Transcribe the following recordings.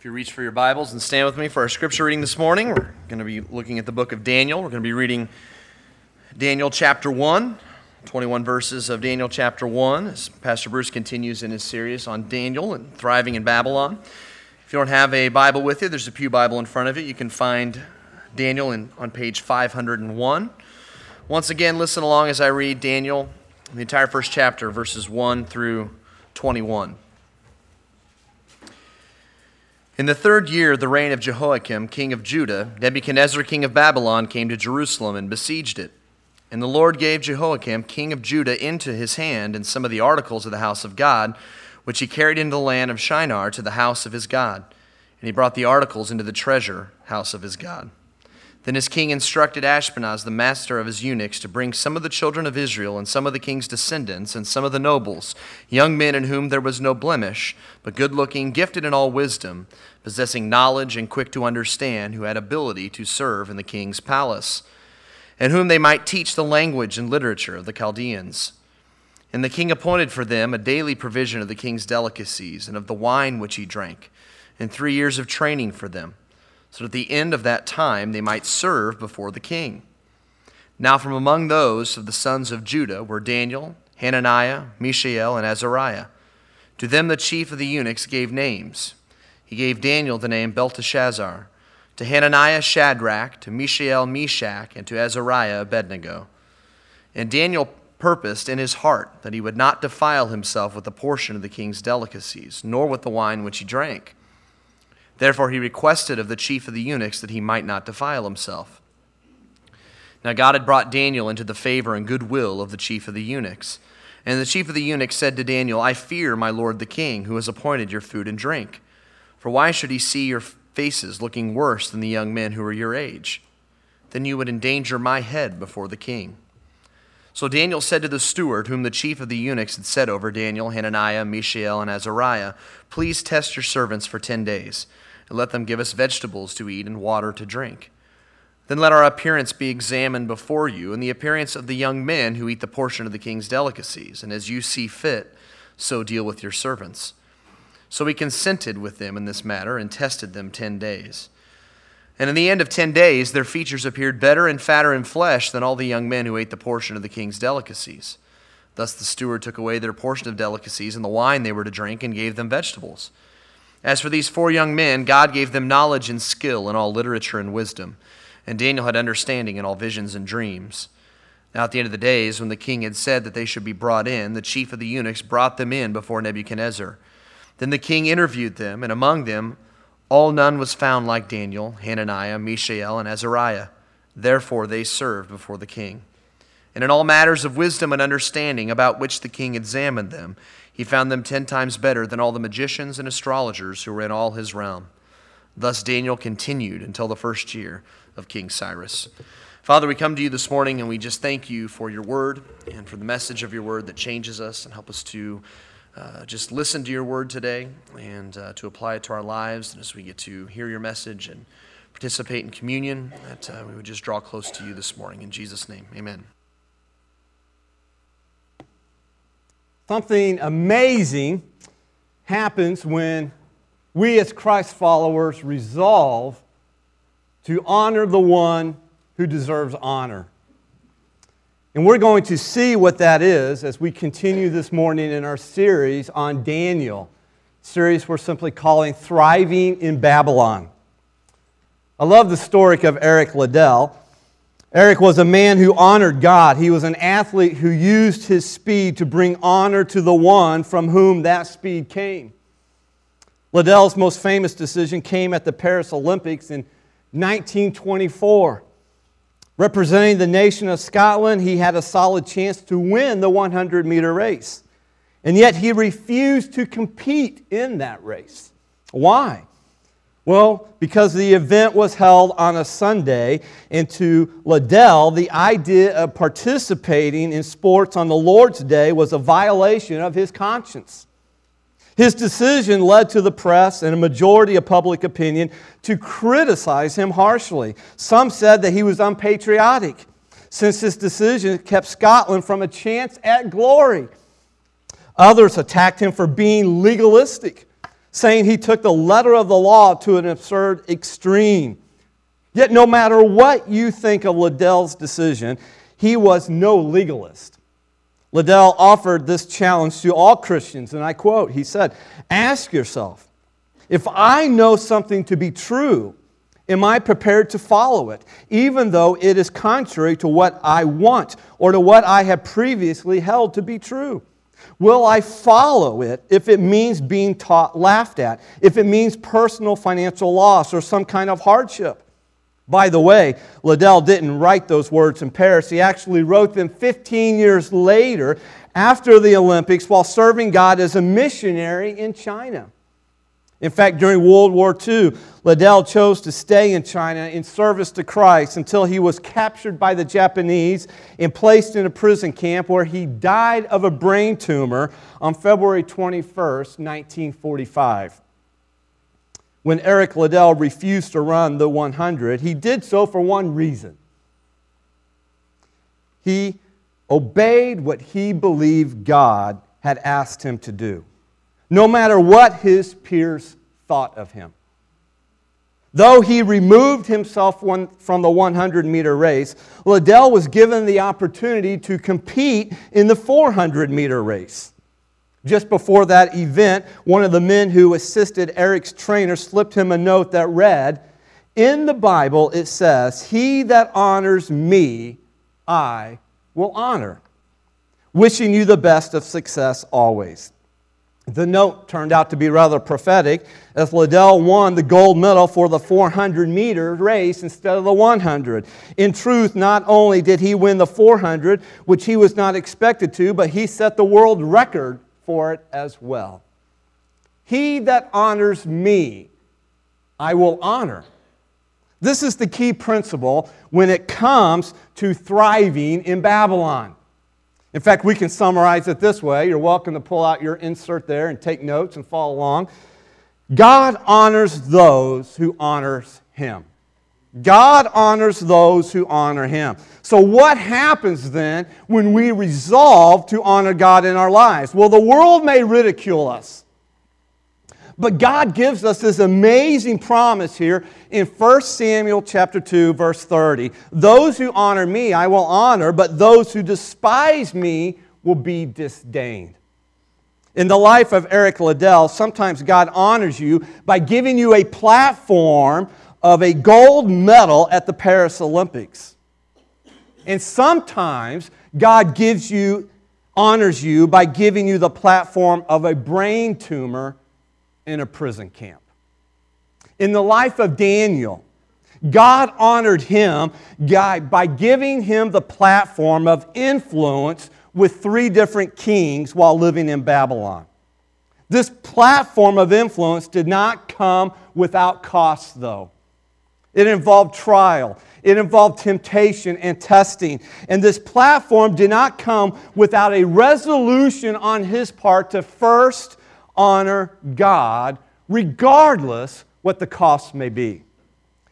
If you reach for your Bibles and stand with me for our scripture reading this morning, we're going to be looking at the book of Daniel. We're going to be reading Daniel chapter 1, 21 verses of Daniel chapter 1, as Pastor Bruce continues in his series on Daniel and thriving in Babylon. If you don't have a Bible with you, there's a Pew Bible in front of you. You can find Daniel in, on page 501. Once again, listen along as I read Daniel, the entire first chapter, verses 1 through 21. In the third year of the reign of Jehoiakim, king of Judah, Nebuchadnezzar, king of Babylon, came to Jerusalem and besieged it. And the Lord gave Jehoiakim, king of Judah, into his hand and some of the articles of the house of God, which he carried into the land of Shinar to the house of his God. And he brought the articles into the treasure house of his God. Then his king instructed Ashpenaz, the master of his eunuchs, to bring some of the children of Israel, and some of the king's descendants, and some of the nobles, young men in whom there was no blemish, but good looking, gifted in all wisdom, possessing knowledge and quick to understand, who had ability to serve in the king's palace, and whom they might teach the language and literature of the Chaldeans. And the king appointed for them a daily provision of the king's delicacies, and of the wine which he drank, and three years of training for them so that at the end of that time they might serve before the king. Now, from among those of the sons of Judah were Daniel, Hananiah, Mishael, and Azariah. To them the chief of the eunuchs gave names. He gave Daniel the name Belteshazzar, to Hananiah Shadrach, to Mishael Meshach, and to Azariah Abednego. And Daniel purposed in his heart that he would not defile himself with a portion of the king's delicacies, nor with the wine which he drank. Therefore, he requested of the chief of the eunuchs that he might not defile himself. Now, God had brought Daniel into the favor and goodwill of the chief of the eunuchs. And the chief of the eunuchs said to Daniel, I fear my lord the king, who has appointed your food and drink. For why should he see your faces looking worse than the young men who are your age? Then you would endanger my head before the king. So Daniel said to the steward, whom the chief of the eunuchs had set over Daniel, Hananiah, Mishael, and Azariah, Please test your servants for ten days and let them give us vegetables to eat and water to drink. Then let our appearance be examined before you, and the appearance of the young men who eat the portion of the king's delicacies, and as you see fit, so deal with your servants. So he consented with them in this matter and tested them ten days. And in the end of ten days, their features appeared better and fatter in flesh than all the young men who ate the portion of the king's delicacies. Thus the steward took away their portion of delicacies and the wine they were to drink and gave them vegetables. As for these four young men, God gave them knowledge and skill in all literature and wisdom, and Daniel had understanding in all visions and dreams. Now, at the end of the days, when the king had said that they should be brought in, the chief of the eunuchs brought them in before Nebuchadnezzar. Then the king interviewed them, and among them, all none was found like Daniel, Hananiah, Mishael, and Azariah. Therefore, they served before the king. And in all matters of wisdom and understanding about which the king examined them, he found them ten times better than all the magicians and astrologers who were in all his realm. Thus Daniel continued until the first year of King Cyrus. Father, we come to you this morning and we just thank you for your word and for the message of your word that changes us and help us to uh, just listen to your word today and uh, to apply it to our lives. And as we get to hear your message and participate in communion, that uh, we would just draw close to you this morning. In Jesus' name, amen. Something amazing happens when we, as Christ followers, resolve to honor the one who deserves honor. And we're going to see what that is as we continue this morning in our series on Daniel, series we're simply calling Thriving in Babylon. I love the story of Eric Liddell. Eric was a man who honored God. He was an athlete who used his speed to bring honor to the one from whom that speed came. Liddell's most famous decision came at the Paris Olympics in 1924. Representing the nation of Scotland, he had a solid chance to win the 100 meter race. And yet he refused to compete in that race. Why? Well, because the event was held on a Sunday, and to Liddell, the idea of participating in sports on the Lord's Day was a violation of his conscience. His decision led to the press and a majority of public opinion to criticize him harshly. Some said that he was unpatriotic, since his decision kept Scotland from a chance at glory. Others attacked him for being legalistic saying he took the letter of the law to an absurd extreme. Yet, no matter what you think of Liddell's decision, he was no legalist. Liddell offered this challenge to all Christians, and I quote He said, Ask yourself, if I know something to be true, am I prepared to follow it, even though it is contrary to what I want or to what I have previously held to be true? Will I follow it if it means being taught, laughed at, if it means personal financial loss or some kind of hardship? By the way, Liddell didn't write those words in Paris. He actually wrote them 15 years later after the Olympics while serving God as a missionary in China. In fact, during World War II, Liddell chose to stay in China in service to Christ until he was captured by the Japanese and placed in a prison camp where he died of a brain tumor on February 21, 1945 when Eric Liddell refused to run the 100, he did so for one reason. He obeyed what he believed God had asked him to do, no matter what his peers thought of him. Though he removed himself from the 100 meter race, Liddell was given the opportunity to compete in the 400 meter race. Just before that event, one of the men who assisted Eric's trainer slipped him a note that read, In the Bible it says, He that honors me, I will honor. Wishing you the best of success always. The note turned out to be rather prophetic as Liddell won the gold medal for the 400 meter race instead of the 100. In truth, not only did he win the 400, which he was not expected to, but he set the world record for it as well. He that honors me, I will honor. This is the key principle when it comes to thriving in Babylon. In fact, we can summarize it this way. You're welcome to pull out your insert there and take notes and follow along. God honors those who honors him. God honors those who honor him. So, what happens then when we resolve to honor God in our lives? Well, the world may ridicule us. But God gives us this amazing promise here in 1 Samuel chapter 2 verse 30. Those who honor me I will honor, but those who despise me will be disdained. In the life of Eric Liddell, sometimes God honors you by giving you a platform of a gold medal at the Paris Olympics. And sometimes God gives you, honors you by giving you the platform of a brain tumor in a prison camp. In the life of Daniel, God honored him by giving him the platform of influence with three different kings while living in Babylon. This platform of influence did not come without cost, though. It involved trial. It involved temptation and testing. And this platform did not come without a resolution on his part to first honor God, regardless what the cost may be.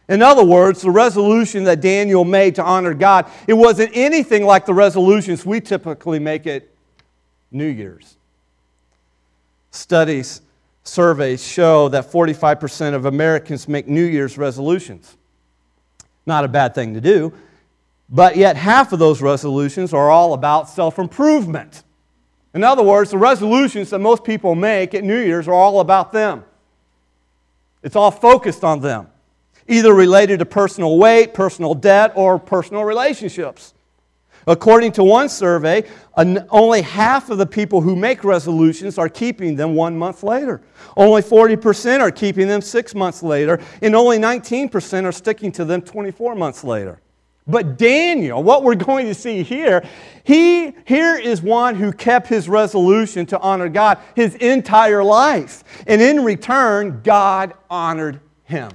In other words, the resolution that Daniel made to honor God, it wasn't anything like the resolutions we typically make at New Year's. Studies surveys show that 45% of Americans make New Year's resolutions. Not a bad thing to do, but yet half of those resolutions are all about self improvement. In other words, the resolutions that most people make at New Year's are all about them. It's all focused on them, either related to personal weight, personal debt, or personal relationships. According to one survey, only half of the people who make resolutions are keeping them one month later. Only 40% are keeping them six months later, and only 19% are sticking to them 24 months later. But Daniel, what we're going to see here, he here is one who kept his resolution to honor God his entire life. And in return, God honored him.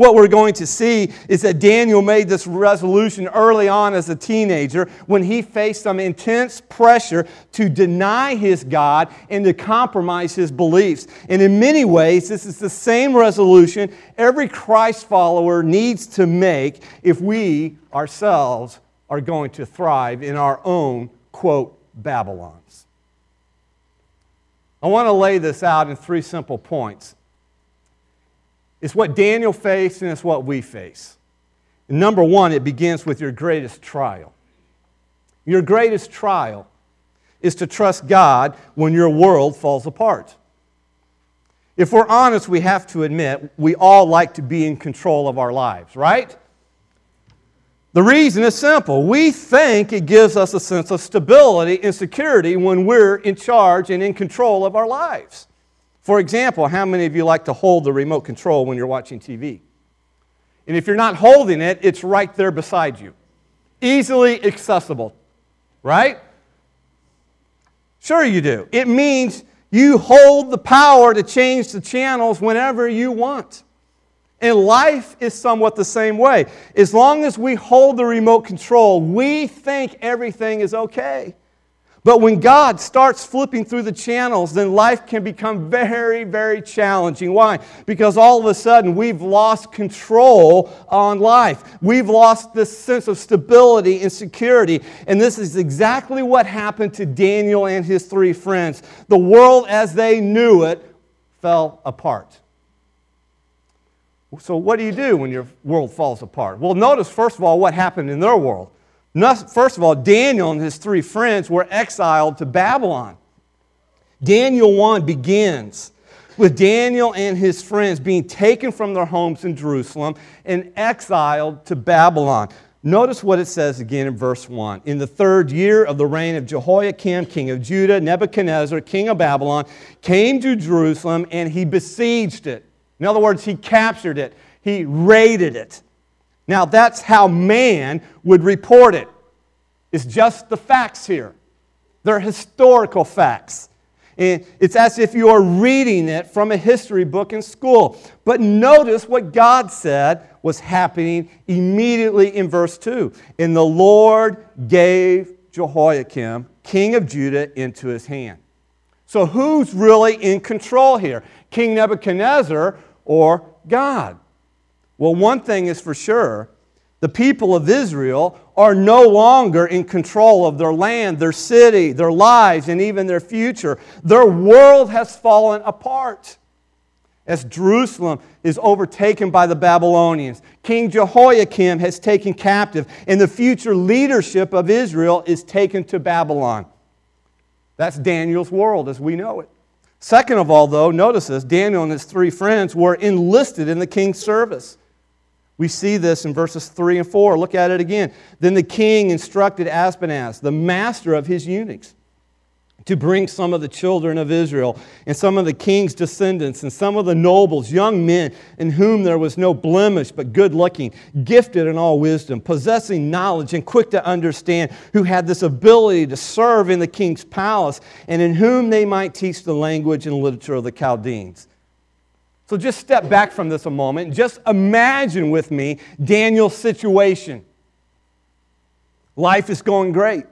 What we're going to see is that Daniel made this resolution early on as a teenager when he faced some intense pressure to deny his God and to compromise his beliefs. And in many ways, this is the same resolution every Christ follower needs to make if we ourselves are going to thrive in our own, quote, Babylons. I want to lay this out in three simple points. It's what Daniel faced and it's what we face. And number one, it begins with your greatest trial. Your greatest trial is to trust God when your world falls apart. If we're honest, we have to admit we all like to be in control of our lives, right? The reason is simple. We think it gives us a sense of stability and security when we're in charge and in control of our lives. For example, how many of you like to hold the remote control when you're watching TV? And if you're not holding it, it's right there beside you, easily accessible, right? Sure, you do. It means you hold the power to change the channels whenever you want. And life is somewhat the same way. As long as we hold the remote control, we think everything is okay. But when God starts flipping through the channels, then life can become very, very challenging. Why? Because all of a sudden we've lost control on life. We've lost this sense of stability and security. And this is exactly what happened to Daniel and his three friends. The world as they knew it fell apart. So, what do you do when your world falls apart? Well, notice, first of all, what happened in their world. First of all, Daniel and his three friends were exiled to Babylon. Daniel 1 begins with Daniel and his friends being taken from their homes in Jerusalem and exiled to Babylon. Notice what it says again in verse 1. In the third year of the reign of Jehoiakim, king of Judah, Nebuchadnezzar, king of Babylon, came to Jerusalem and he besieged it. In other words, he captured it, he raided it. Now, that's how man would report it. It's just the facts here. They're historical facts. And it's as if you are reading it from a history book in school. But notice what God said was happening immediately in verse 2. And the Lord gave Jehoiakim, king of Judah, into his hand. So who's really in control here? King Nebuchadnezzar or God? Well, one thing is for sure the people of Israel are no longer in control of their land, their city, their lives, and even their future. Their world has fallen apart as Jerusalem is overtaken by the Babylonians. King Jehoiakim has taken captive, and the future leadership of Israel is taken to Babylon. That's Daniel's world as we know it. Second of all, though, notice this Daniel and his three friends were enlisted in the king's service. We see this in verses 3 and 4. Look at it again. Then the king instructed Ashpenaz, the master of his eunuchs, to bring some of the children of Israel and some of the king's descendants and some of the nobles, young men in whom there was no blemish, but good looking, gifted in all wisdom, possessing knowledge and quick to understand, who had this ability to serve in the king's palace, and in whom they might teach the language and literature of the Chaldeans. So just step back from this a moment. Just imagine with me Daniel's situation. Life is going great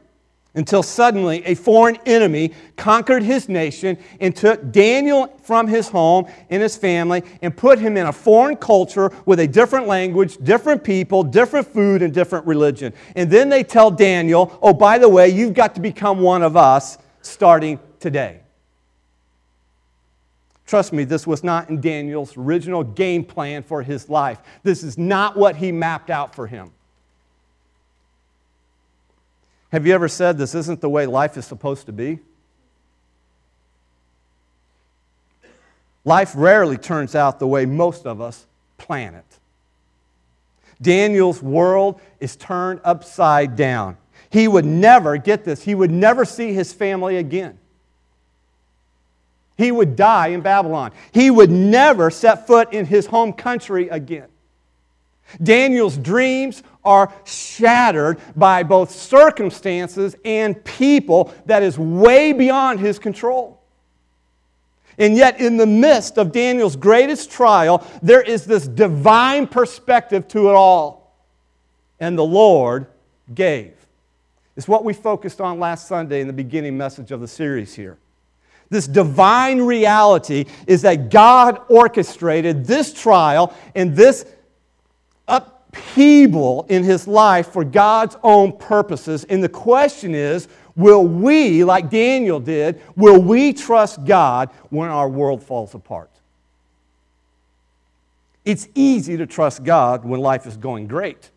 until suddenly a foreign enemy conquered his nation and took Daniel from his home and his family and put him in a foreign culture with a different language, different people, different food, and different religion. And then they tell Daniel, oh, by the way, you've got to become one of us starting today. Trust me, this was not in Daniel's original game plan for his life. This is not what he mapped out for him. Have you ever said this isn't the way life is supposed to be? Life rarely turns out the way most of us plan it. Daniel's world is turned upside down. He would never get this, he would never see his family again. He would die in Babylon. He would never set foot in his home country again. Daniel's dreams are shattered by both circumstances and people that is way beyond his control. And yet, in the midst of Daniel's greatest trial, there is this divine perspective to it all. And the Lord gave. It's what we focused on last Sunday in the beginning message of the series here. This divine reality is that God orchestrated this trial and this upheaval in his life for God's own purposes. And the question is Will we, like Daniel did, will we trust God when our world falls apart? It's easy to trust God when life is going great.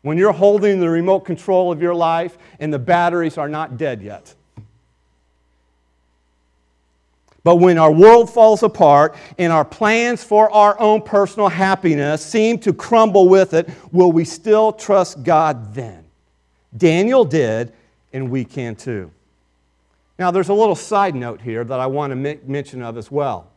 When you're holding the remote control of your life and the batteries are not dead yet. But when our world falls apart and our plans for our own personal happiness seem to crumble with it, will we still trust God then? Daniel did, and we can too. Now, there's a little side note here that I want to mention of as well.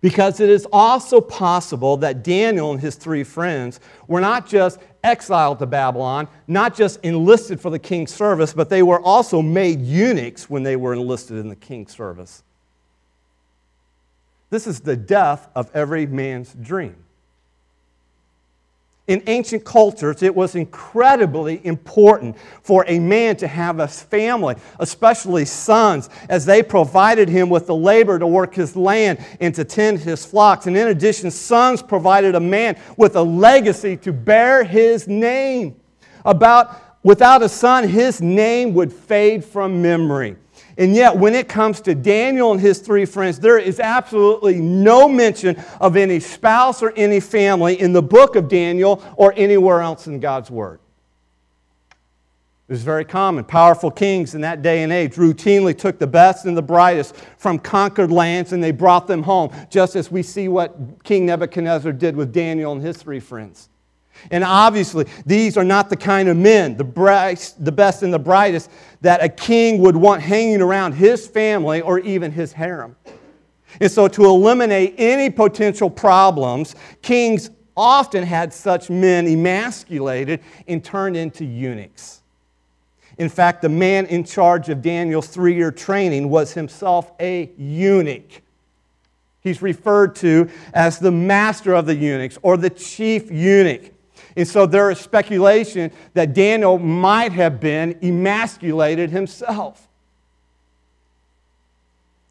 Because it is also possible that Daniel and his three friends were not just exiled to Babylon, not just enlisted for the king's service, but they were also made eunuchs when they were enlisted in the king's service. This is the death of every man's dream. In ancient cultures, it was incredibly important for a man to have a family, especially sons, as they provided him with the labor to work his land and to tend his flocks. And in addition, sons provided a man with a legacy to bear his name. About, without a son, his name would fade from memory. And yet, when it comes to Daniel and his three friends, there is absolutely no mention of any spouse or any family in the book of Daniel or anywhere else in God's Word. It was very common. Powerful kings in that day and age routinely took the best and the brightest from conquered lands and they brought them home, just as we see what King Nebuchadnezzar did with Daniel and his three friends. And obviously, these are not the kind of men, the, bright, the best and the brightest, that a king would want hanging around his family or even his harem. And so, to eliminate any potential problems, kings often had such men emasculated and turned into eunuchs. In fact, the man in charge of Daniel's three year training was himself a eunuch. He's referred to as the master of the eunuchs or the chief eunuch. And so there is speculation that Daniel might have been emasculated himself.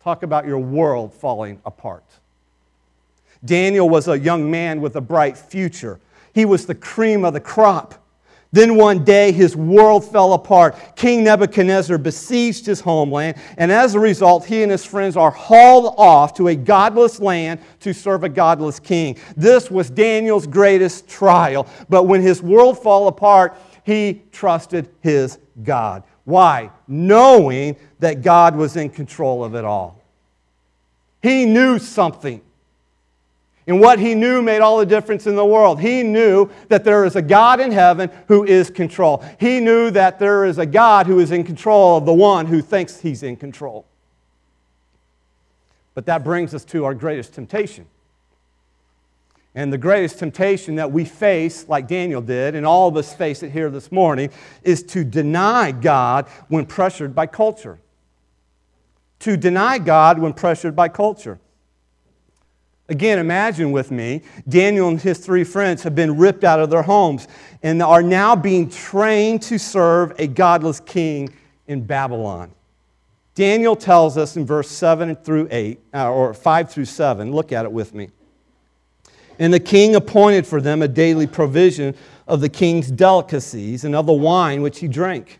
Talk about your world falling apart. Daniel was a young man with a bright future. He was the cream of the crop. Then one day his world fell apart. King Nebuchadnezzar besieged his homeland, and as a result, he and his friends are hauled off to a godless land to serve a godless king. This was Daniel's greatest trial. But when his world fell apart, he trusted his God. Why? Knowing that God was in control of it all. He knew something. And what he knew made all the difference in the world. He knew that there is a God in heaven who is control. He knew that there is a God who is in control of the one who thinks he's in control. But that brings us to our greatest temptation. And the greatest temptation that we face, like Daniel did, and all of us face it here this morning, is to deny God when pressured by culture. To deny God when pressured by culture. Again, imagine with me Daniel and his three friends have been ripped out of their homes and are now being trained to serve a godless king in Babylon. Daniel tells us in verse 7 through 8, uh, or 5 through 7, look at it with me. And the king appointed for them a daily provision of the king's delicacies and of the wine which he drank,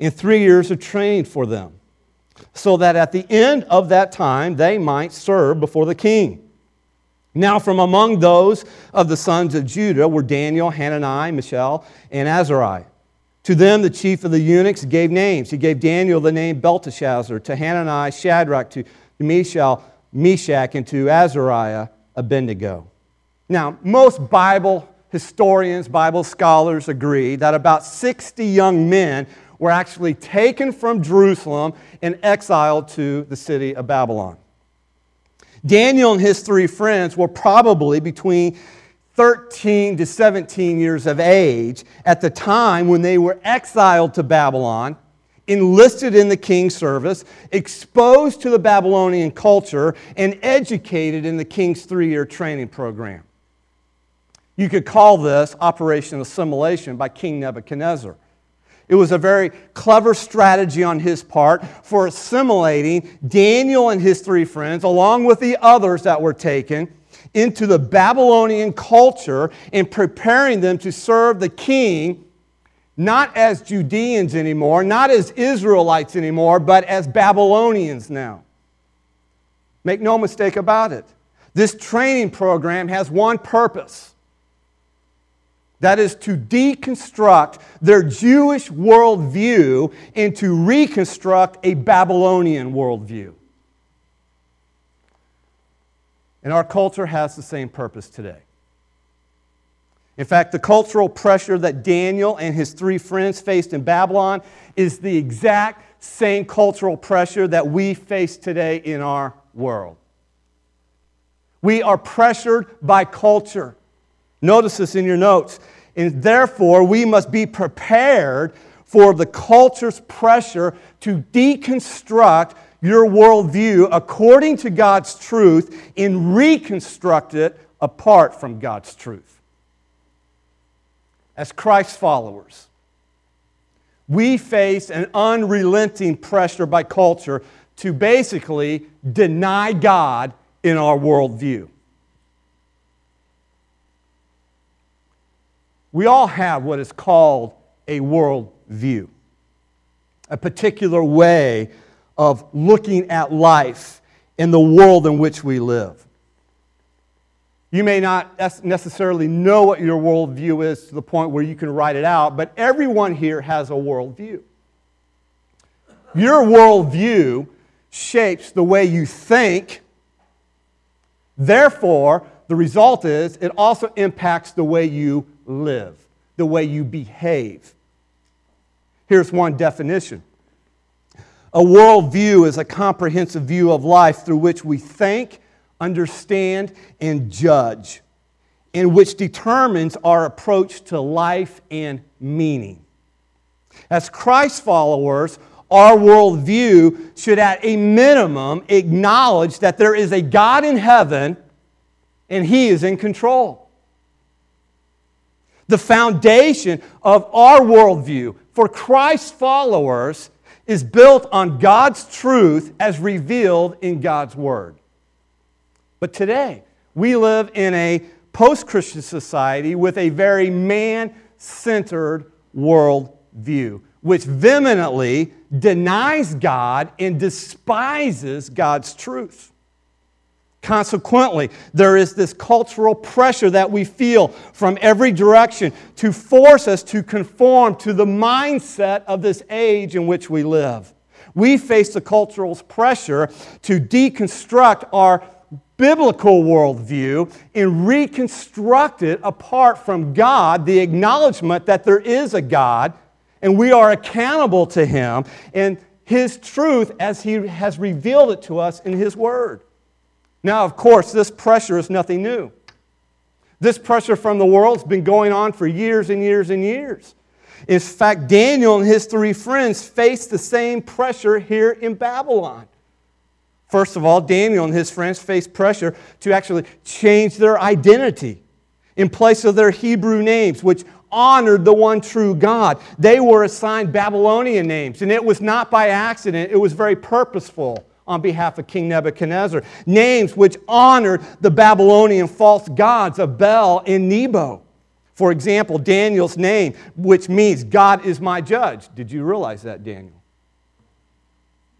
and three years of training for them so that at the end of that time they might serve before the king. Now, from among those of the sons of Judah were Daniel, Hananiah, Mishael, and Azariah. To them, the chief of the eunuchs gave names. He gave Daniel the name Belteshazzar, to Hananiah, Shadrach, to Mishael, Meshach, and to Azariah, Abednego. Now, most Bible historians, Bible scholars agree that about 60 young men were actually taken from Jerusalem and exiled to the city of Babylon. Daniel and his three friends were probably between 13 to 17 years of age at the time when they were exiled to Babylon, enlisted in the king's service, exposed to the Babylonian culture, and educated in the king's three year training program. You could call this Operation Assimilation by King Nebuchadnezzar. It was a very clever strategy on his part for assimilating Daniel and his three friends, along with the others that were taken, into the Babylonian culture and preparing them to serve the king not as Judeans anymore, not as Israelites anymore, but as Babylonians now. Make no mistake about it. This training program has one purpose that is to deconstruct their Jewish worldview and to reconstruct a Babylonian worldview. And our culture has the same purpose today. In fact, the cultural pressure that Daniel and his three friends faced in Babylon is the exact same cultural pressure that we face today in our world. We are pressured by culture. Notice this in your notes. And therefore, we must be prepared for the culture's pressure to deconstruct your worldview according to God's truth and reconstruct it apart from God's truth as Christ followers, we face an unrelenting pressure by culture to basically deny God in our worldview. We all have what is called a worldview, a particular way of looking at life in the world in which we live. You may not necessarily know what your worldview is to the point where you can write it out, but everyone here has a worldview. Your worldview shapes the way you think. Therefore, the result is it also impacts the way you live, the way you behave. Here's one definition a worldview is a comprehensive view of life through which we think understand, and judge, and which determines our approach to life and meaning. As Christ followers, our worldview should, at a minimum, acknowledge that there is a God in heaven and He is in control. The foundation of our worldview for Christ's followers is built on God's truth as revealed in God's Word. But today, we live in a post Christian society with a very man centered worldview, which vehemently denies God and despises God's truth. Consequently, there is this cultural pressure that we feel from every direction to force us to conform to the mindset of this age in which we live. We face the cultural pressure to deconstruct our biblical worldview and reconstruct it apart from God, the acknowledgement that there is a God and we are accountable to Him and His truth as He has revealed it to us in His Word. Now, of course, this pressure is nothing new. This pressure from the world has been going on for years and years and years. In fact, Daniel and his three friends faced the same pressure here in Babylon. First of all, Daniel and his friends faced pressure to actually change their identity in place of their Hebrew names, which honored the one true God. They were assigned Babylonian names, and it was not by accident, it was very purposeful on behalf of King Nebuchadnezzar. Names which honored the Babylonian false gods of Bel and Nebo. For example, Daniel's name, which means God is my judge. Did you realize that, Daniel?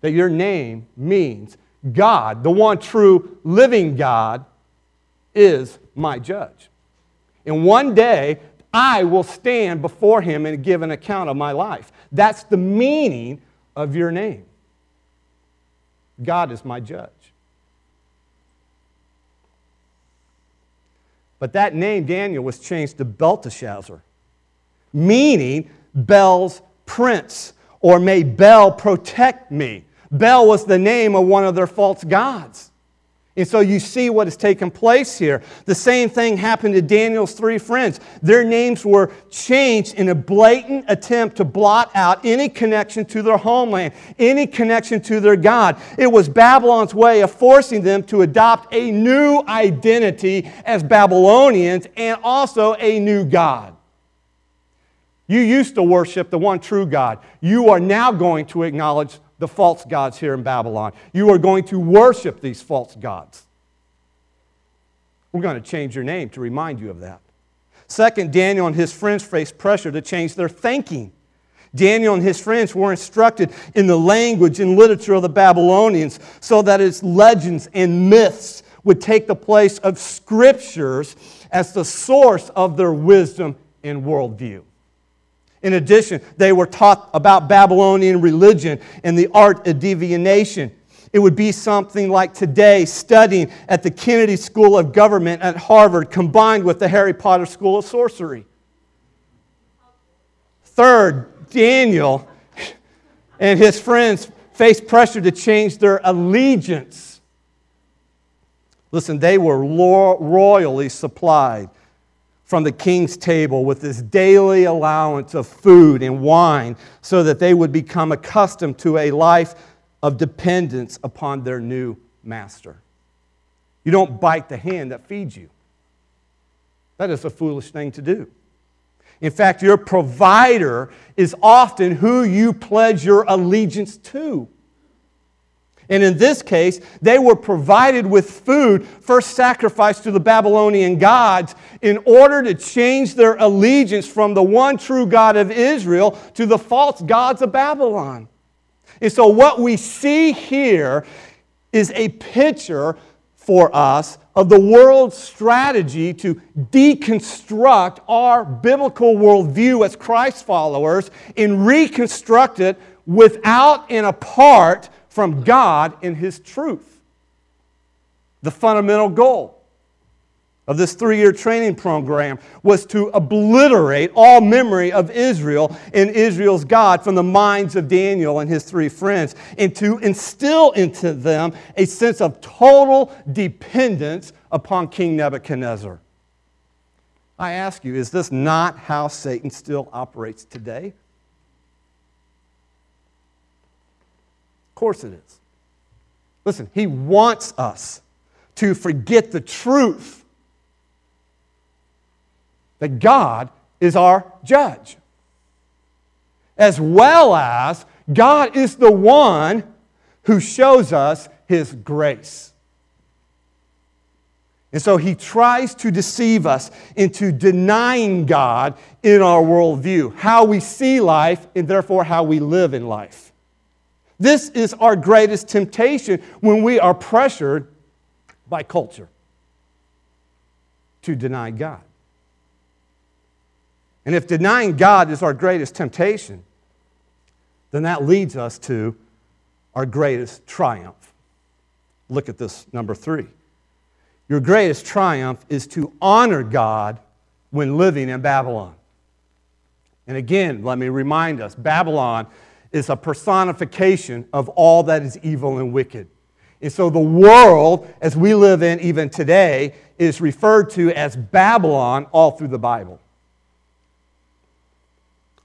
That your name means God, the one true living God, is my judge. And one day, I will stand before him and give an account of my life. That's the meaning of your name. God is my judge. But that name, Daniel, was changed to Belteshazzar, meaning Bel's prince, or may Bel protect me. Bel was the name of one of their false gods. And so you see what has taken place here. The same thing happened to Daniel's three friends. Their names were changed in a blatant attempt to blot out any connection to their homeland, any connection to their God. It was Babylon's way of forcing them to adopt a new identity as Babylonians and also a new God. You used to worship the one true God. You are now going to acknowledge the false gods here in Babylon. You are going to worship these false gods. We're going to change your name to remind you of that. Second, Daniel and his friends faced pressure to change their thinking. Daniel and his friends were instructed in the language and literature of the Babylonians so that its legends and myths would take the place of scriptures as the source of their wisdom and worldview. In addition, they were taught about Babylonian religion and the art of divination. It would be something like today studying at the Kennedy School of Government at Harvard combined with the Harry Potter School of Sorcery. Third, Daniel and his friends faced pressure to change their allegiance. Listen, they were royally supplied from the king's table with this daily allowance of food and wine so that they would become accustomed to a life of dependence upon their new master. You don't bite the hand that feeds you. That is a foolish thing to do. In fact, your provider is often who you pledge your allegiance to. And in this case, they were provided with food, first sacrificed to the Babylonian gods, in order to change their allegiance from the one true God of Israel to the false gods of Babylon. And so, what we see here is a picture for us of the world's strategy to deconstruct our biblical worldview as Christ followers and reconstruct it without and apart from God in His truth. The fundamental goal of this three year training program was to obliterate all memory of Israel and Israel's God from the minds of Daniel and his three friends, and to instill into them a sense of total dependence upon King Nebuchadnezzar. I ask you, is this not how Satan still operates today? Course it is. Listen, he wants us to forget the truth that God is our judge, as well as God is the one who shows us his grace. And so he tries to deceive us into denying God in our worldview, how we see life, and therefore how we live in life. This is our greatest temptation when we are pressured by culture to deny God. And if denying God is our greatest temptation, then that leads us to our greatest triumph. Look at this, number three. Your greatest triumph is to honor God when living in Babylon. And again, let me remind us Babylon is a personification of all that is evil and wicked. And so the world, as we live in even today, is referred to as Babylon all through the Bible.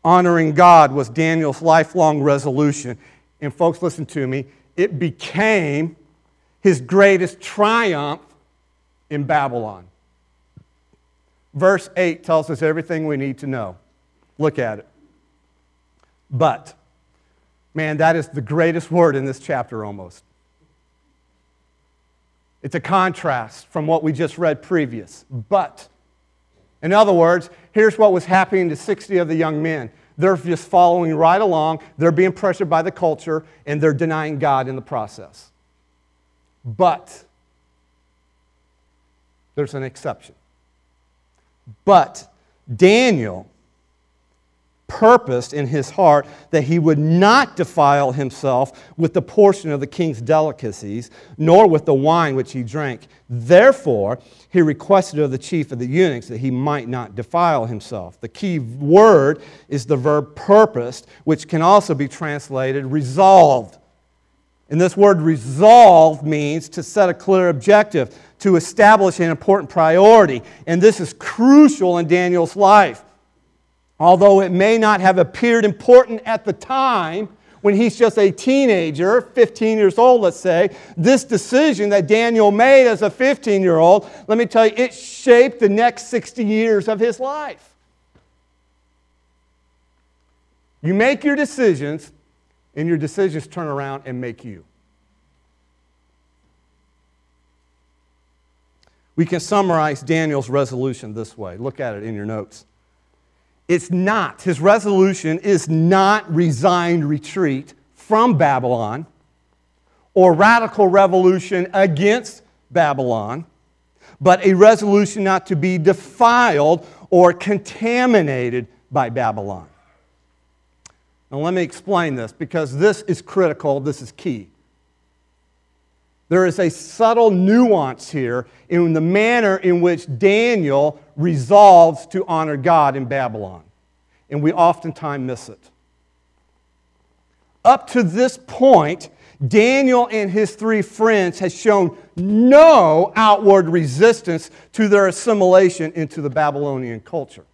Honoring God was Daniel's lifelong resolution. And, folks, listen to me, it became his greatest triumph in Babylon. Verse 8 tells us everything we need to know. Look at it. But, man, that is the greatest word in this chapter almost. It's a contrast from what we just read previous. But, in other words, here's what was happening to 60 of the young men. They're just following right along, they're being pressured by the culture, and they're denying God in the process. But, there's an exception. But Daniel purposed in his heart that he would not defile himself with the portion of the king's delicacies, nor with the wine which he drank. Therefore, he requested of the chief of the eunuchs that he might not defile himself. The key word is the verb purposed, which can also be translated resolved. And this word resolve means to set a clear objective, to establish an important priority. And this is crucial in Daniel's life. Although it may not have appeared important at the time, when he's just a teenager, 15 years old, let's say, this decision that Daniel made as a 15 year old, let me tell you, it shaped the next 60 years of his life. You make your decisions, and your decisions turn around and make you. We can summarize Daniel's resolution this way. Look at it in your notes. It's not, his resolution is not resigned retreat from Babylon or radical revolution against Babylon, but a resolution not to be defiled or contaminated by Babylon. Now, let me explain this because this is critical, this is key. There is a subtle nuance here in the manner in which Daniel resolves to honor God in Babylon, and we oftentimes miss it. Up to this point, Daniel and his three friends had shown no outward resistance to their assimilation into the Babylonian culture.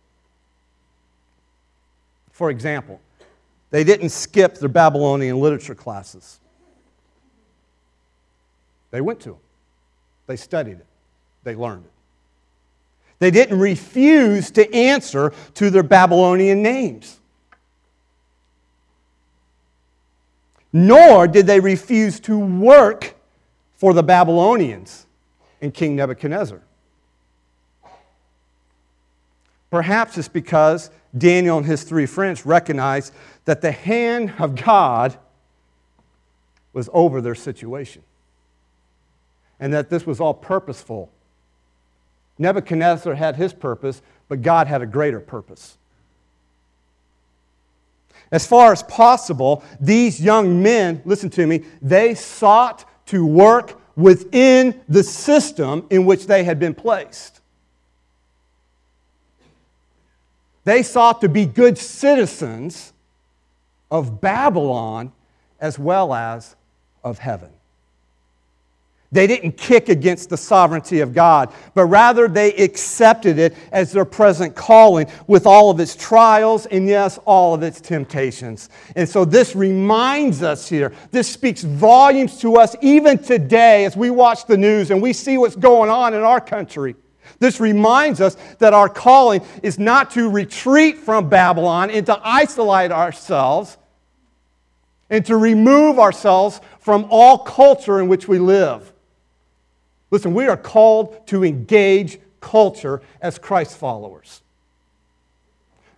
For example, they didn't skip their Babylonian literature classes. They went to them. They studied it. They learned it. They didn't refuse to answer to their Babylonian names. Nor did they refuse to work for the Babylonians and King Nebuchadnezzar. Perhaps it's because Daniel and his three friends recognized that the hand of God was over their situation and that this was all purposeful. Nebuchadnezzar had his purpose, but God had a greater purpose. As far as possible, these young men, listen to me, they sought to work within the system in which they had been placed. They sought to be good citizens of Babylon as well as of heaven. They didn't kick against the sovereignty of God, but rather they accepted it as their present calling with all of its trials and, yes, all of its temptations. And so this reminds us here, this speaks volumes to us even today as we watch the news and we see what's going on in our country. This reminds us that our calling is not to retreat from Babylon and to isolate ourselves and to remove ourselves from all culture in which we live. Listen, we are called to engage culture as Christ followers.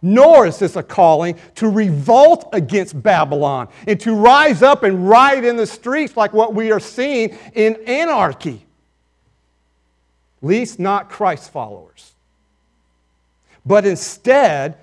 Nor is this a calling to revolt against Babylon and to rise up and riot in the streets like what we are seeing in anarchy. Least not Christ followers. But instead,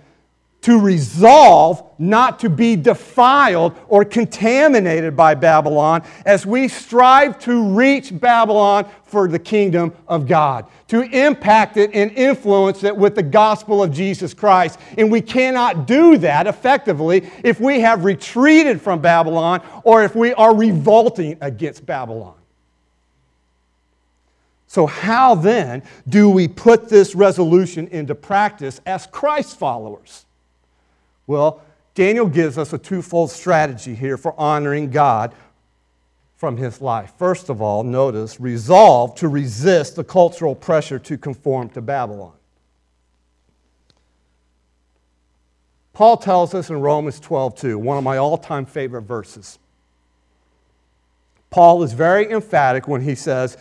to resolve not to be defiled or contaminated by Babylon as we strive to reach Babylon for the kingdom of God, to impact it and influence it with the gospel of Jesus Christ. And we cannot do that effectively if we have retreated from Babylon or if we are revolting against Babylon. So, how then do we put this resolution into practice as Christ followers? Well, Daniel gives us a twofold strategy here for honoring God from his life. First of all, notice, resolve to resist the cultural pressure to conform to Babylon. Paul tells us in Romans 12, 2, one of my all time favorite verses. Paul is very emphatic when he says,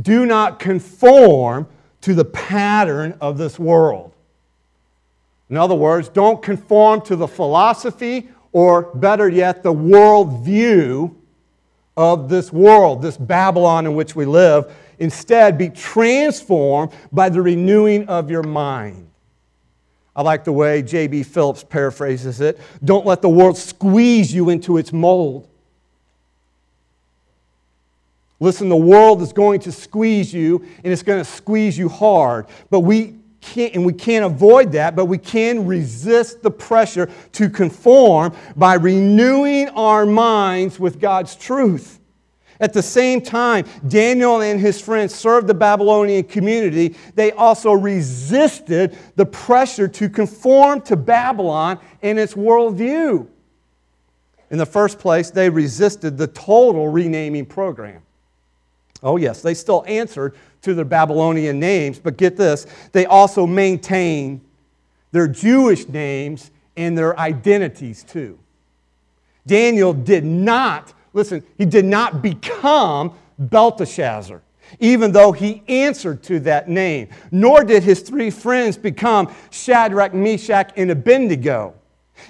Do not conform to the pattern of this world in other words, don't conform to the philosophy or, better yet, the worldview of this world, this Babylon in which we live. Instead, be transformed by the renewing of your mind. I like the way J.B. Phillips paraphrases it. Don't let the world squeeze you into its mold. Listen, the world is going to squeeze you, and it's going to squeeze you hard. But we can't, and we can't avoid that, but we can resist the pressure to conform by renewing our minds with God's truth. At the same time, Daniel and his friends served the Babylonian community. They also resisted the pressure to conform to Babylon and its worldview. In the first place, they resisted the total renaming program. Oh, yes, they still answered to their Babylonian names, but get this, they also maintain their Jewish names and their identities too. Daniel did not, listen, he did not become Belteshazzar. even though he answered to that name. Nor did his three friends become Shadrach, Meshach, and Abednego.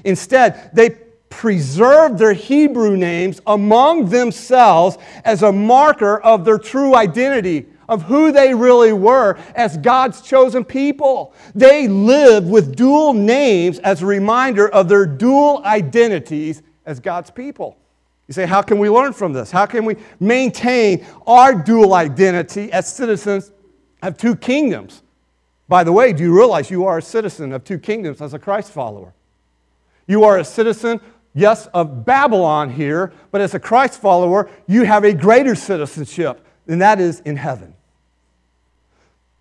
Instead, they preserved their Hebrew names among themselves as a marker of their true identity, of who they really were as God's chosen people. They lived with dual names as a reminder of their dual identities as God's people. You say, how can we learn from this? How can we maintain our dual identity as citizens of two kingdoms? By the way, do you realize you are a citizen of two kingdoms as a Christ follower? You are a citizen, yes, of Babylon here, but as a Christ follower, you have a greater citizenship, and that is in heaven.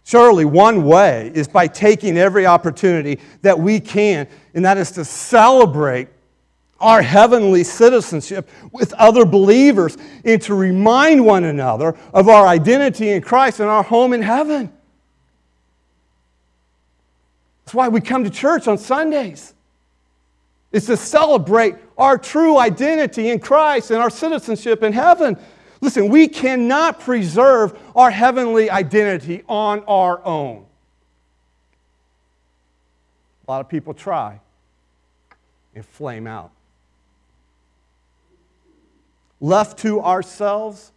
Surely, one way is by taking every opportunity that we can, and that is to celebrate our heavenly citizenship with other believers and to remind one another of our identity in Christ and our home in heaven. That's why we come to church on Sundays. It's to celebrate our true identity in Christ and our citizenship in heaven. Listen, we cannot preserve our heavenly identity on our own. A lot of people try and flame out. Left to ourselves,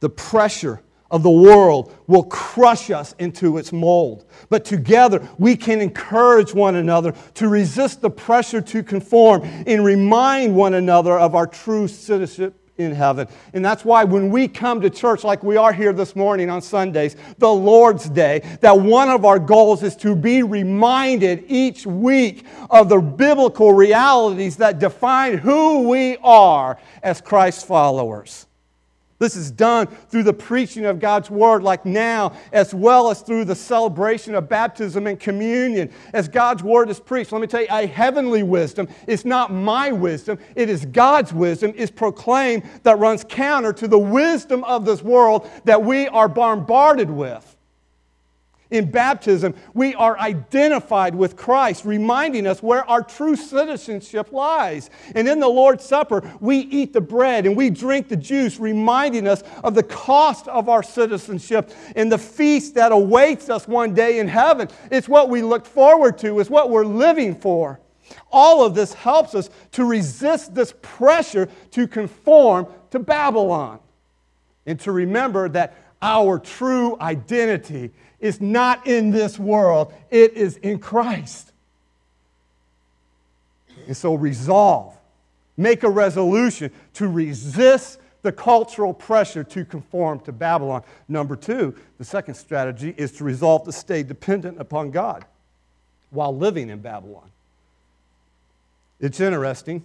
the pressure of the world will crush us into its mold. But together, we can encourage one another to resist the pressure to conform and remind one another of our true citizenship in heaven. And that's why when we come to church, like we are here this morning on Sundays, the Lord's Day, that one of our goals is to be reminded each week of the biblical realities that define who we are as Christ followers. This is done through the preaching of God's word, like now, as well as through the celebration of baptism and communion. As God's word is preached, let me tell you, a heavenly wisdom is not my wisdom, it is God's wisdom, is proclaimed that runs counter to the wisdom of this world that we are bombarded with. In baptism, we are identified with Christ, reminding us where our true citizenship lies. And in the Lord's Supper, we eat the bread and we drink the juice, reminding us of the cost of our citizenship and the feast that awaits us one day in heaven. It's what we look forward to, it's what we're living for. All of this helps us to resist this pressure to conform to Babylon and to remember that our true identity is not in this world, it is in Christ. And so resolve, make a resolution to resist the cultural pressure to conform to Babylon. Number two, the second strategy is to resolve to stay dependent upon God while living in Babylon. It's interesting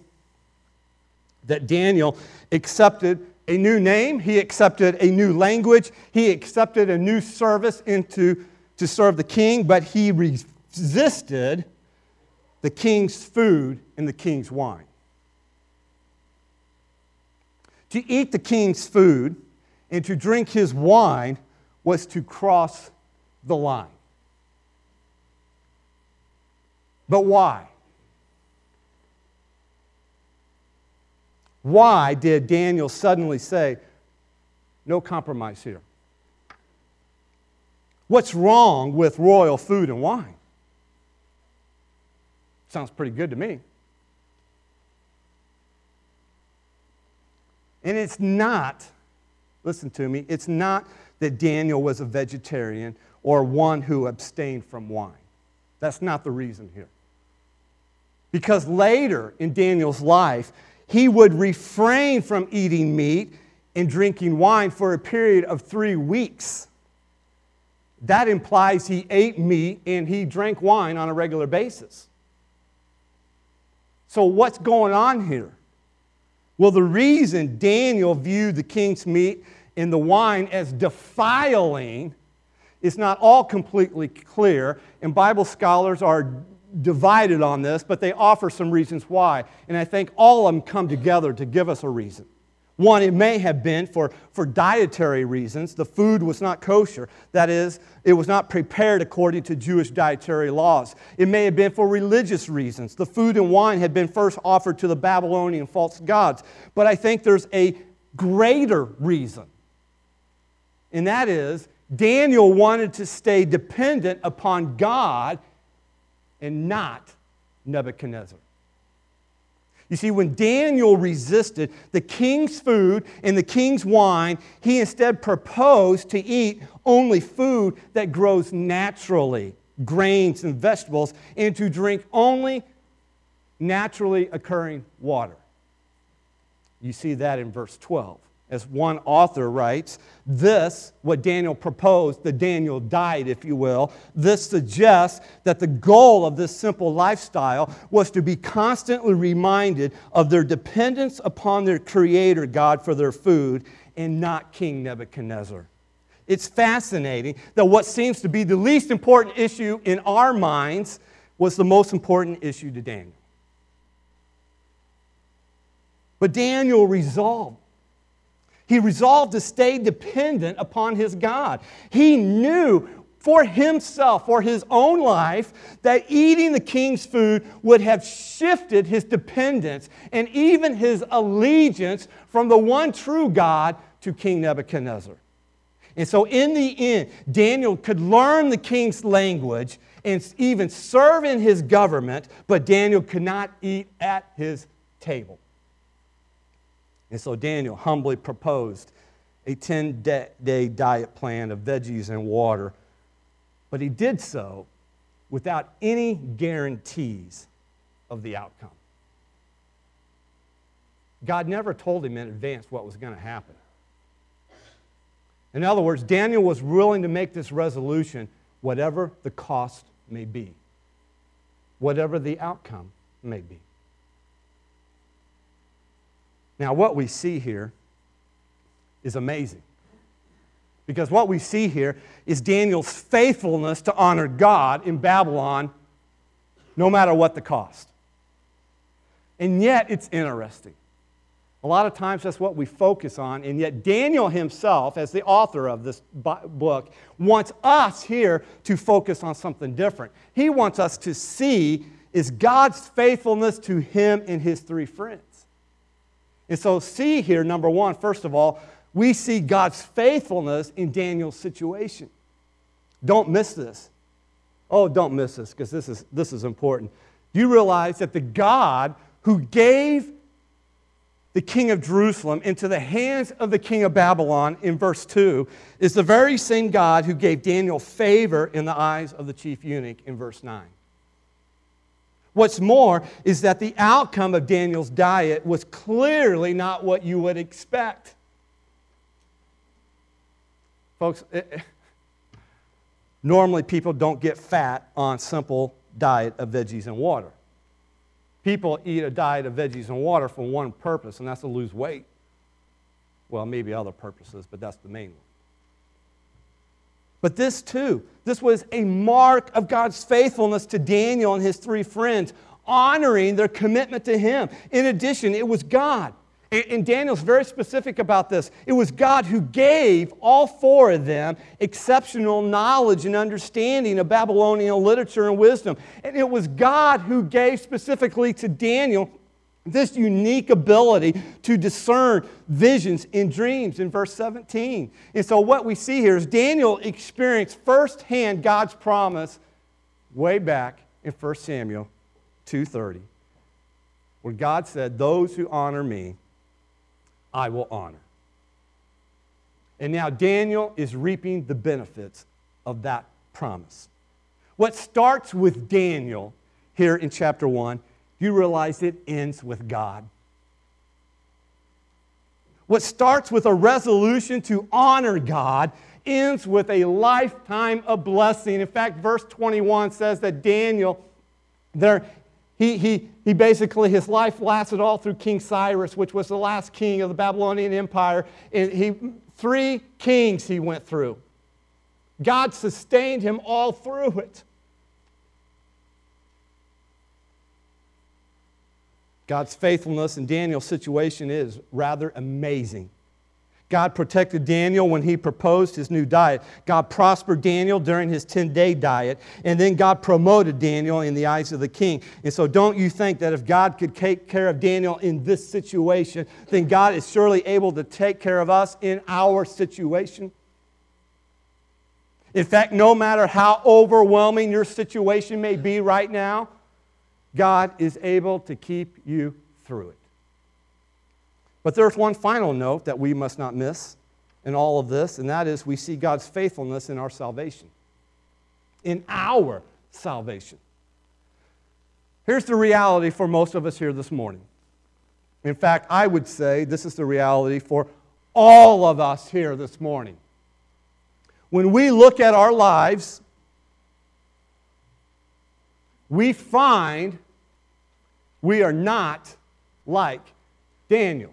that Daniel accepted a new name, he accepted a new language, he accepted a new service into to serve the king, but he resisted the king's food and the king's wine. To eat the king's food and to drink his wine was to cross the line. But why? Why did Daniel suddenly say, no compromise here? What's wrong with royal food and wine? Sounds pretty good to me. And it's not, listen to me, it's not that Daniel was a vegetarian or one who abstained from wine. That's not the reason here. Because later in Daniel's life, he would refrain from eating meat and drinking wine for a period of three weeks. That implies he ate meat and he drank wine on a regular basis. So, what's going on here? Well, the reason Daniel viewed the king's meat and the wine as defiling is not all completely clear, and Bible scholars are divided on this, but they offer some reasons why. And I think all of them come together to give us a reason. One, it may have been for, for dietary reasons. The food was not kosher. That is, it was not prepared according to Jewish dietary laws. It may have been for religious reasons. The food and wine had been first offered to the Babylonian false gods. But I think there's a greater reason And that is, Daniel wanted to stay dependent upon God and not Nebuchadnezzar. You see, when Daniel resisted the king's food and the king's wine, he instead proposed to eat only food that grows naturally, grains and vegetables, and to drink only naturally occurring water. You see that in verse 12 as one author writes, this, what Daniel proposed, the Daniel diet, if you will, this suggests that the goal of this simple lifestyle was to be constantly reminded of their dependence upon their Creator God for their food and not King Nebuchadnezzar. It's fascinating that what seems to be the least important issue in our minds was the most important issue to Daniel. But Daniel resolved he resolved to stay dependent upon his God. He knew for himself, for his own life, that eating the king's food would have shifted his dependence and even his allegiance from the one true God to King Nebuchadnezzar. And so, in the end, Daniel could learn the king's language and even serve in his government, but Daniel could not eat at his table. And so Daniel humbly proposed a 10 day diet plan of veggies and water, but he did so without any guarantees of the outcome. God never told him in advance what was going to happen. In other words, Daniel was willing to make this resolution, whatever the cost may be, whatever the outcome may be. Now, what we see here is amazing. Because what we see here is Daniel's faithfulness to honor God in Babylon, no matter what the cost. And yet, it's interesting. A lot of times that's what we focus on, and yet Daniel himself, as the author of this book, wants us here to focus on something different. He wants us to see is God's faithfulness to him and his three friends. And so, see here, number one, first of all, we see God's faithfulness in Daniel's situation. Don't miss this. Oh, don't miss this because this is, this is important. Do you realize that the God who gave the king of Jerusalem into the hands of the king of Babylon in verse 2 is the very same God who gave Daniel favor in the eyes of the chief eunuch in verse 9. What's more is that the outcome of Daniel's diet was clearly not what you would expect. Folks, it, eh, eh, normally people don't get fat on simple diet of veggies and water. People eat a diet of veggies and water for one purpose, and that's to lose weight. Well, maybe other purposes, but that's the main one. But this too, this was a mark of God's faithfulness to Daniel and his three friends, honoring their commitment to him. In addition, it was God. And Daniel's very specific about this. It was God who gave all four of them exceptional knowledge and understanding of Babylonian literature and wisdom. And it was God who gave specifically to Daniel this unique ability to discern visions in dreams in verse 17. And so, what we see here is Daniel experienced firsthand God's promise way back in 1 Samuel 2:30, where God said, "Those who honor me, I will honor." And now Daniel is reaping the benefits of that promise. What starts with Daniel here in chapter 1 you realize it ends with God. What starts with a resolution to honor God ends with a lifetime of blessing. In fact, verse 21 says that Daniel, there, he, he, he basically, his life lasted all through King Cyrus, which was the last king of the Babylonian Empire. And he, three kings he went through. God sustained him all through it. God's faithfulness in Daniel's situation is rather amazing. God protected Daniel when he proposed his new diet. God prospered Daniel during his 10 day diet. And then God promoted Daniel in the eyes of the king. And so don't you think that if God could take care of Daniel in this situation, then God is surely able to take care of us in our situation? In fact, no matter how overwhelming your situation may be right now, God is able to keep you through it. But there's one final note that we must not miss in all of this, and that is we see God's faithfulness in our salvation. In our salvation. Here's the reality for most of us here this morning. In fact, I would say this is the reality for all of us here this morning. When we look at our lives, we find we are not like Daniel.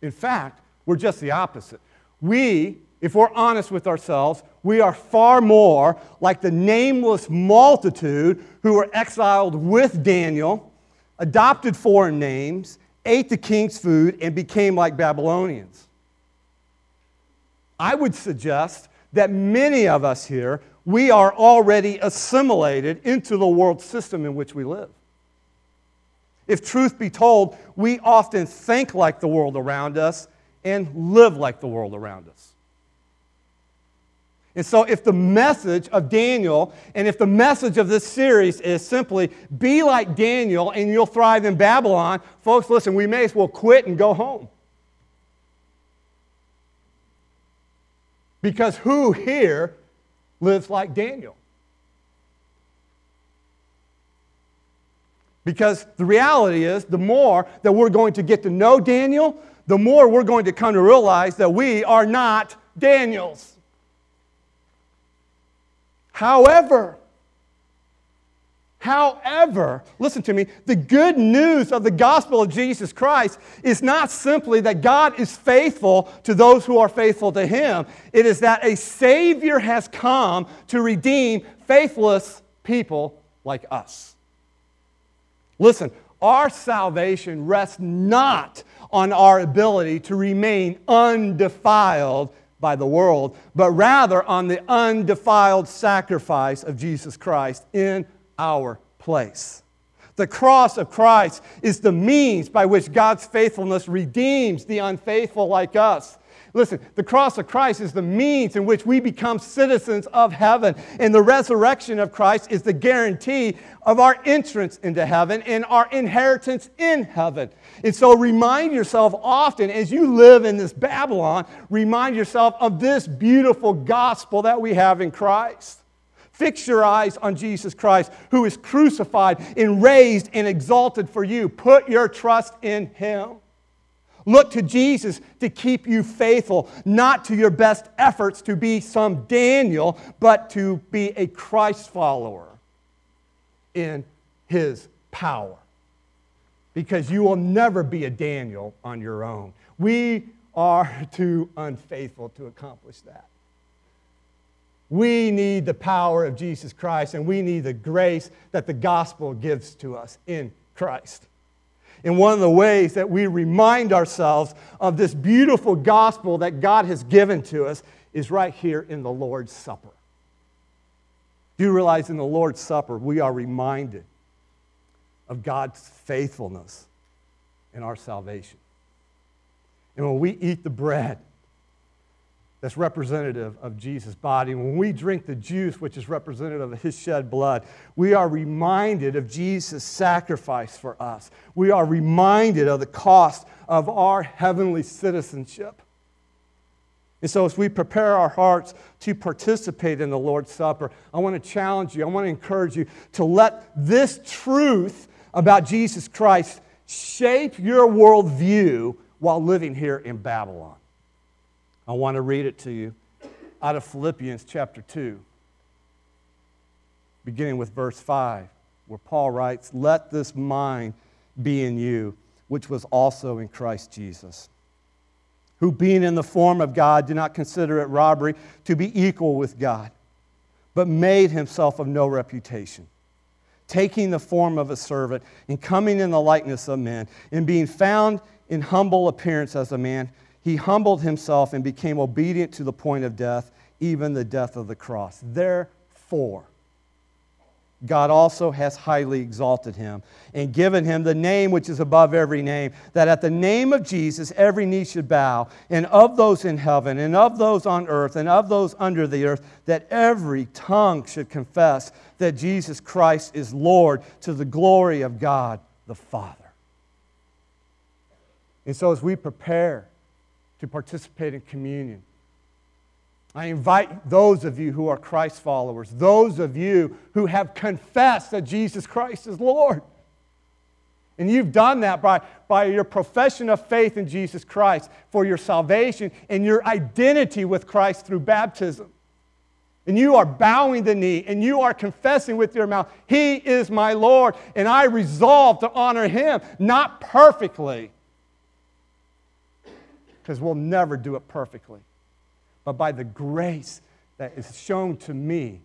In fact, we're just the opposite. We, if we're honest with ourselves, we are far more like the nameless multitude who were exiled with Daniel, adopted foreign names, ate the king's food, and became like Babylonians. I would suggest that many of us here, we are already assimilated into the world system in which we live. If truth be told, we often think like the world around us and live like the world around us. And so, if the message of Daniel and if the message of this series is simply be like Daniel and you'll thrive in Babylon, folks, listen, we may as well quit and go home. Because who here lives like Daniel? Because the reality is, the more that we're going to get to know Daniel, the more we're going to come to realize that we are not Daniels. However, However, listen to me, the good news of the gospel of Jesus Christ is not simply that God is faithful to those who are faithful to him. It is that a Savior has come to redeem faithless people like us. Listen, our salvation rests not on our ability to remain undefiled by the world, but rather on the undefiled sacrifice of Jesus Christ in our place. The cross of Christ is the means by which God's faithfulness redeems the unfaithful like us. Listen, the cross of Christ is the means in which we become citizens of heaven. And the resurrection of Christ is the guarantee of our entrance into heaven and our inheritance in heaven. And so remind yourself often as you live in this Babylon, remind yourself of this beautiful gospel that we have in Christ. Fix your eyes on Jesus Christ, who is crucified and raised and exalted for you. Put your trust in him. Look to Jesus to keep you faithful, not to your best efforts to be some Daniel, but to be a Christ follower in his power. Because you will never be a Daniel on your own. We are too unfaithful to accomplish that. We need the power of Jesus Christ and we need the grace that the gospel gives to us in Christ. And one of the ways that we remind ourselves of this beautiful gospel that God has given to us is right here in the Lord's Supper. Do you realize in the Lord's Supper we are reminded of God's faithfulness in our salvation? And when we eat the bread, that's representative of Jesus' body. When we drink the juice, which is representative of his shed blood, we are reminded of Jesus' sacrifice for us. We are reminded of the cost of our heavenly citizenship. And so, as we prepare our hearts to participate in the Lord's Supper, I want to challenge you, I want to encourage you to let this truth about Jesus Christ shape your worldview while living here in Babylon. I want to read it to you out of Philippians chapter 2, beginning with verse 5, where Paul writes, Let this mind be in you, which was also in Christ Jesus, who, being in the form of God, did not consider it robbery to be equal with God, but made himself of no reputation. Taking the form of a servant and coming in the likeness of men, and being found in humble appearance as a man, he humbled himself and became obedient to the point of death, even the death of the cross. Therefore, God also has highly exalted him and given him the name which is above every name, that at the name of Jesus every knee should bow, and of those in heaven, and of those on earth, and of those under the earth, that every tongue should confess that Jesus Christ is Lord to the glory of God the Father. And so, as we prepare to participate in communion, I invite those of you who are Christ followers, those of you who have confessed that Jesus Christ is Lord. And you've done that by, by your profession of faith in Jesus Christ for your salvation and your identity with Christ through baptism. And you are bowing the knee and you are confessing with your mouth, He is my Lord, and I resolve to honor Him, not perfectly, because we'll never do it perfectly but by the grace that is shown to me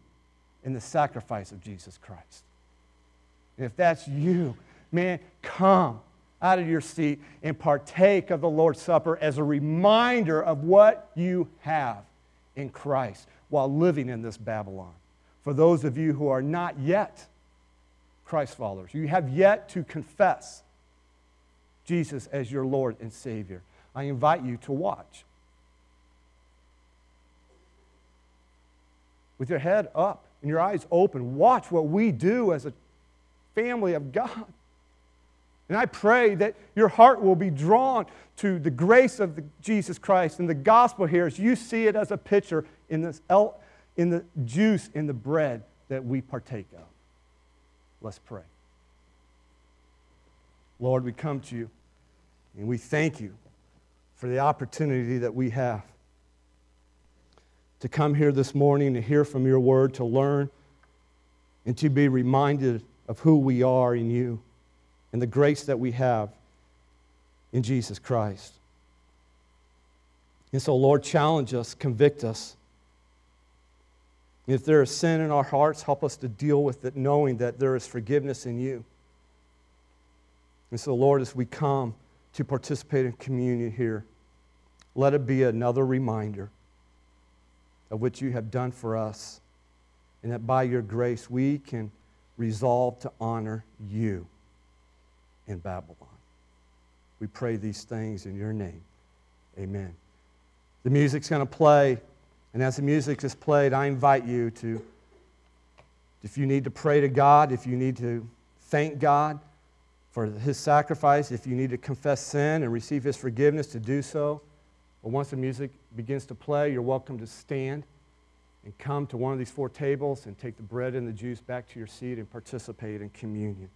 in the sacrifice of Jesus Christ. And if that's you, man, come out of your seat and partake of the Lord's Supper as a reminder of what you have in Christ while living in this Babylon. For those of you who are not yet Christ followers, you have yet to confess Jesus as your Lord and Savior. I invite you to watch with your head up and your eyes open. Watch what we do as a family of God. And I pray that your heart will be drawn to the grace of the, Jesus Christ and the gospel here as you see it as a picture in, this, in the juice in the bread that we partake of. Let's pray. Lord, we come to you and we thank you for the opportunity that we have to come here this morning to hear from your word, to learn, and to be reminded of who we are in you and the grace that we have in Jesus Christ. And so, Lord, challenge us, convict us. If there is sin in our hearts, help us to deal with it, knowing that there is forgiveness in you. And so, Lord, as we come to participate in communion here, let it be another reminder of what you have done for us, and that by your grace we can resolve to honor you in Babylon. We pray these things in your name. Amen. The music's going to play, and as the music is played, I invite you to, if you need to pray to God, if you need to thank God for his sacrifice, if you need to confess sin and receive his forgiveness, to do so. But once the music begins to play, you're welcome to stand and come to one of these four tables and take the bread and the juice back to your seat and participate in communion.